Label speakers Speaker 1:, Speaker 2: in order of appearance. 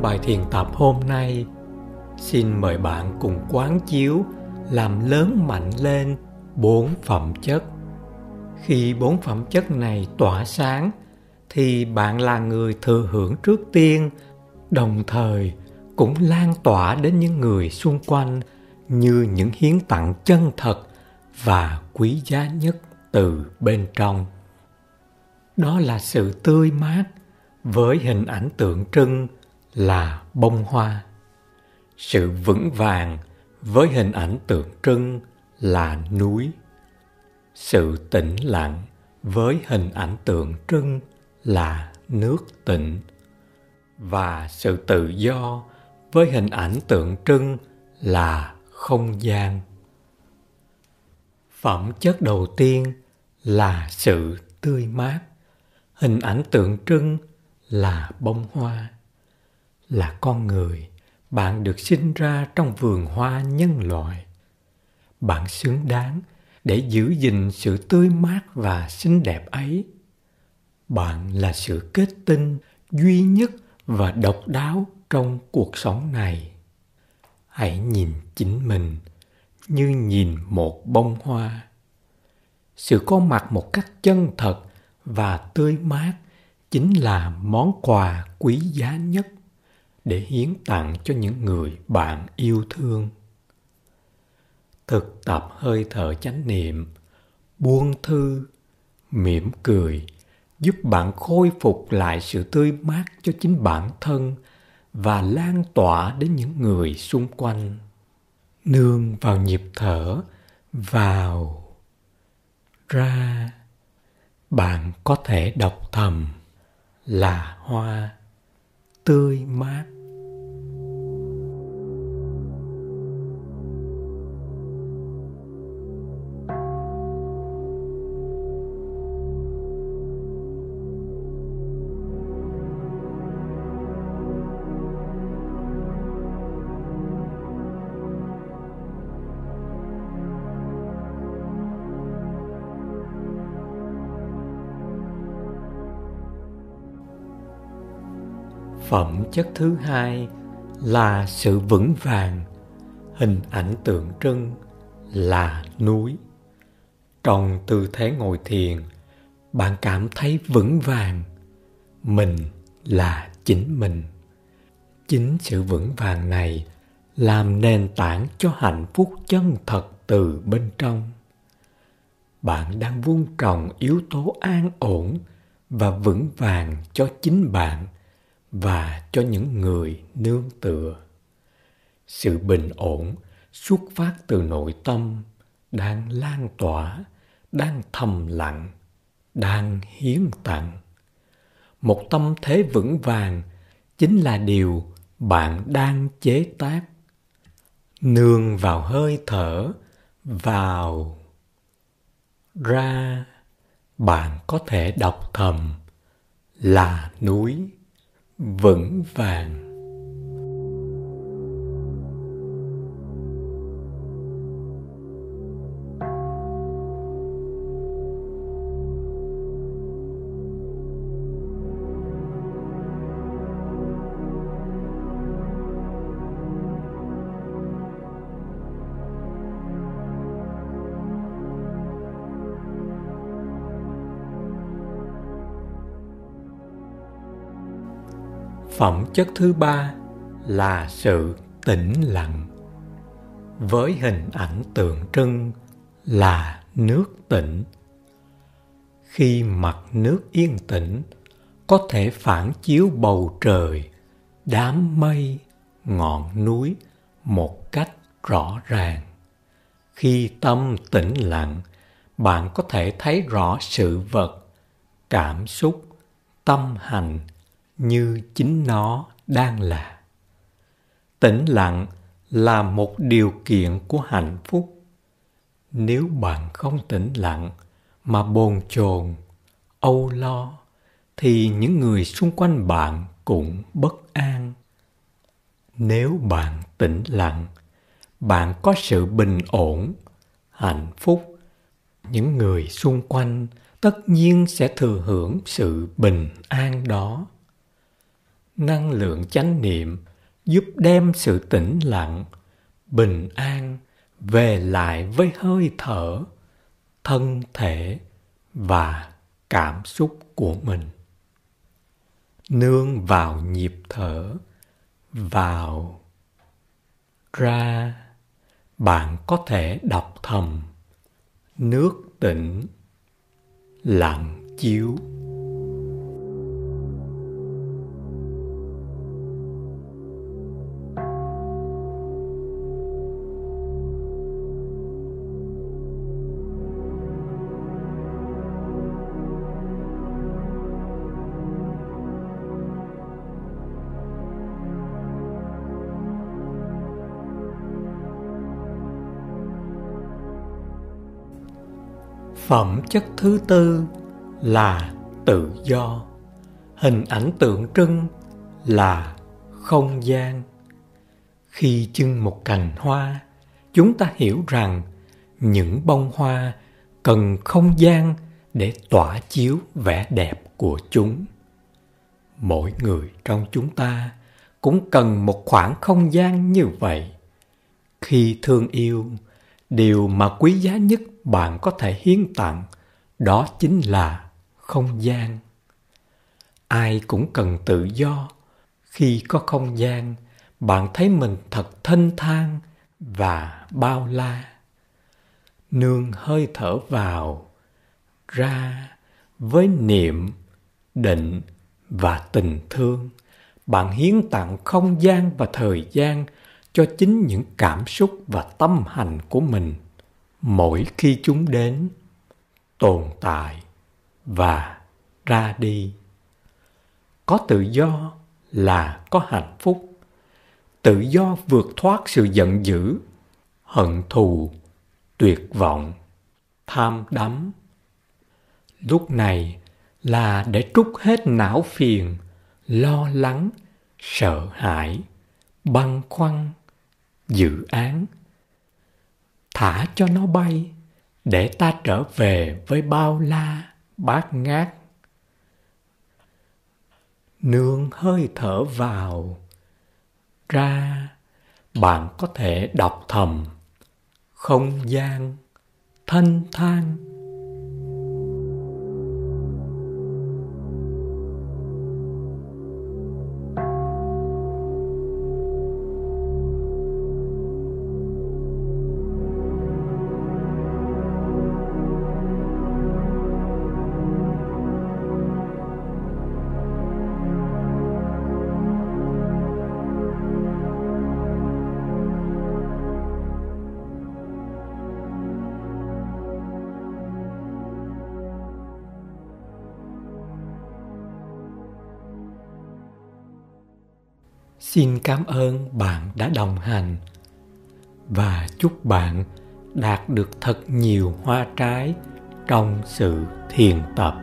Speaker 1: Trong bài thiền tập hôm nay, xin mời bạn cùng quán chiếu làm lớn mạnh lên bốn phẩm chất. Khi bốn phẩm chất này tỏa sáng thì bạn là người thừa hưởng trước tiên, đồng thời cũng lan tỏa đến những người xung quanh như những hiến tặng chân thật và quý giá nhất từ bên trong. Đó là sự tươi mát với hình ảnh tượng trưng là bông hoa. Sự vững vàng với hình ảnh tượng trưng là núi. Sự tĩnh lặng với hình ảnh tượng trưng là nước tịnh. Và sự tự do với hình ảnh tượng trưng là không gian. Phẩm chất đầu tiên là sự tươi mát. Hình ảnh tượng trưng là bông hoa là con người. Bạn được sinh ra trong vườn hoa nhân loại. Bạn xứng đáng để giữ gìn sự tươi mát và xinh đẹp ấy. Bạn là sự kết tinh duy nhất và độc đáo trong cuộc sống này. Hãy nhìn chính mình như nhìn một bông hoa. Sự có mặt một cách chân thật và tươi mát chính là món quà quý giá nhất để hiến tặng cho những người bạn yêu thương. Thực tập hơi thở chánh niệm, buông thư, mỉm cười, giúp bạn khôi phục lại sự tươi mát cho chính bản thân và lan tỏa đến những người xung quanh. Nương vào nhịp thở, vào. Ra, bạn có thể đọc thầm là hoa, tươi mát. Phẩm chất thứ hai là sự vững vàng. Hình ảnh tượng trưng là núi. Trong tư thế ngồi thiền, bạn cảm thấy vững vàng. Mình là chính mình. Chính sự vững vàng này làm nền tảng cho hạnh phúc chân thật từ bên trong. Bạn đang vun trồng yếu tố an ổn và vững vàng cho chính bạn và cho những người nương tựa. Sự bình ổn xuất phát từ nội tâm đang lan tỏa, đang thầm lặng, đang hiến tặng. Một tâm thế vững vàng chính là điều bạn đang chế tác. Nương vào hơi thở, vào. Ra, bạn có thể đọc thầm là núi vững vàng. Phẩm chất thứ ba là sự tĩnh lặng. Với hình ảnh tượng trưng là nước tĩnh. Khi mặt nước yên tĩnh, có thể phản chiếu bầu trời, đám mây, ngọn núi một cách rõ ràng. Khi tâm tĩnh lặng, bạn có thể thấy rõ sự vật, cảm xúc, tâm hành như chính nó đang là. Tĩnh lặng là một điều kiện của hạnh phúc. Nếu bạn không tĩnh lặng mà bồn chồn, âu lo, thì những người xung quanh bạn cũng bất an. Nếu bạn tĩnh lặng, bạn có sự bình ổn, hạnh phúc. Những người xung quanh tất nhiên sẽ thừa hưởng sự bình an đó năng lượng chánh niệm giúp đem sự tĩnh lặng, bình an về lại với hơi thở, thân thể và cảm xúc của mình. Nương vào nhịp thở, vào ra, bạn có thể đọc thầm, nước tĩnh, lặng chiếu. Phẩm chất thứ tư là tự do. Hình ảnh tượng trưng là không gian. Khi chưng một cành hoa, chúng ta hiểu rằng những bông hoa cần không gian để tỏa chiếu vẻ đẹp của chúng. Mỗi người trong chúng ta cũng cần một khoảng không gian như vậy. Khi thương yêu điều mà quý giá nhất bạn có thể hiến tặng, đó chính là không gian. Ai cũng cần tự do. Khi có không gian, bạn thấy mình thật thanh thang và bao la. Nương hơi thở vào, ra với niệm, định và tình thương. Bạn hiến tặng không gian và thời gian cho chính những cảm xúc và tâm hành của mình mỗi khi chúng đến, tồn tại và ra đi. Có tự do là có hạnh phúc. Tự do vượt thoát sự giận dữ, hận thù, tuyệt vọng, tham đắm. Lúc này là để trút hết não phiền, lo lắng, sợ hãi, băn khoăn dự án. Thả cho nó bay, để ta trở về với bao la, bát ngát. Nương hơi thở vào. Ra, bạn có thể đọc thầm. Không gian thanh thang. Xin cảm ơn bạn đã đồng hành và chúc bạn đạt được thật nhiều hoa trái trong sự thiền tập.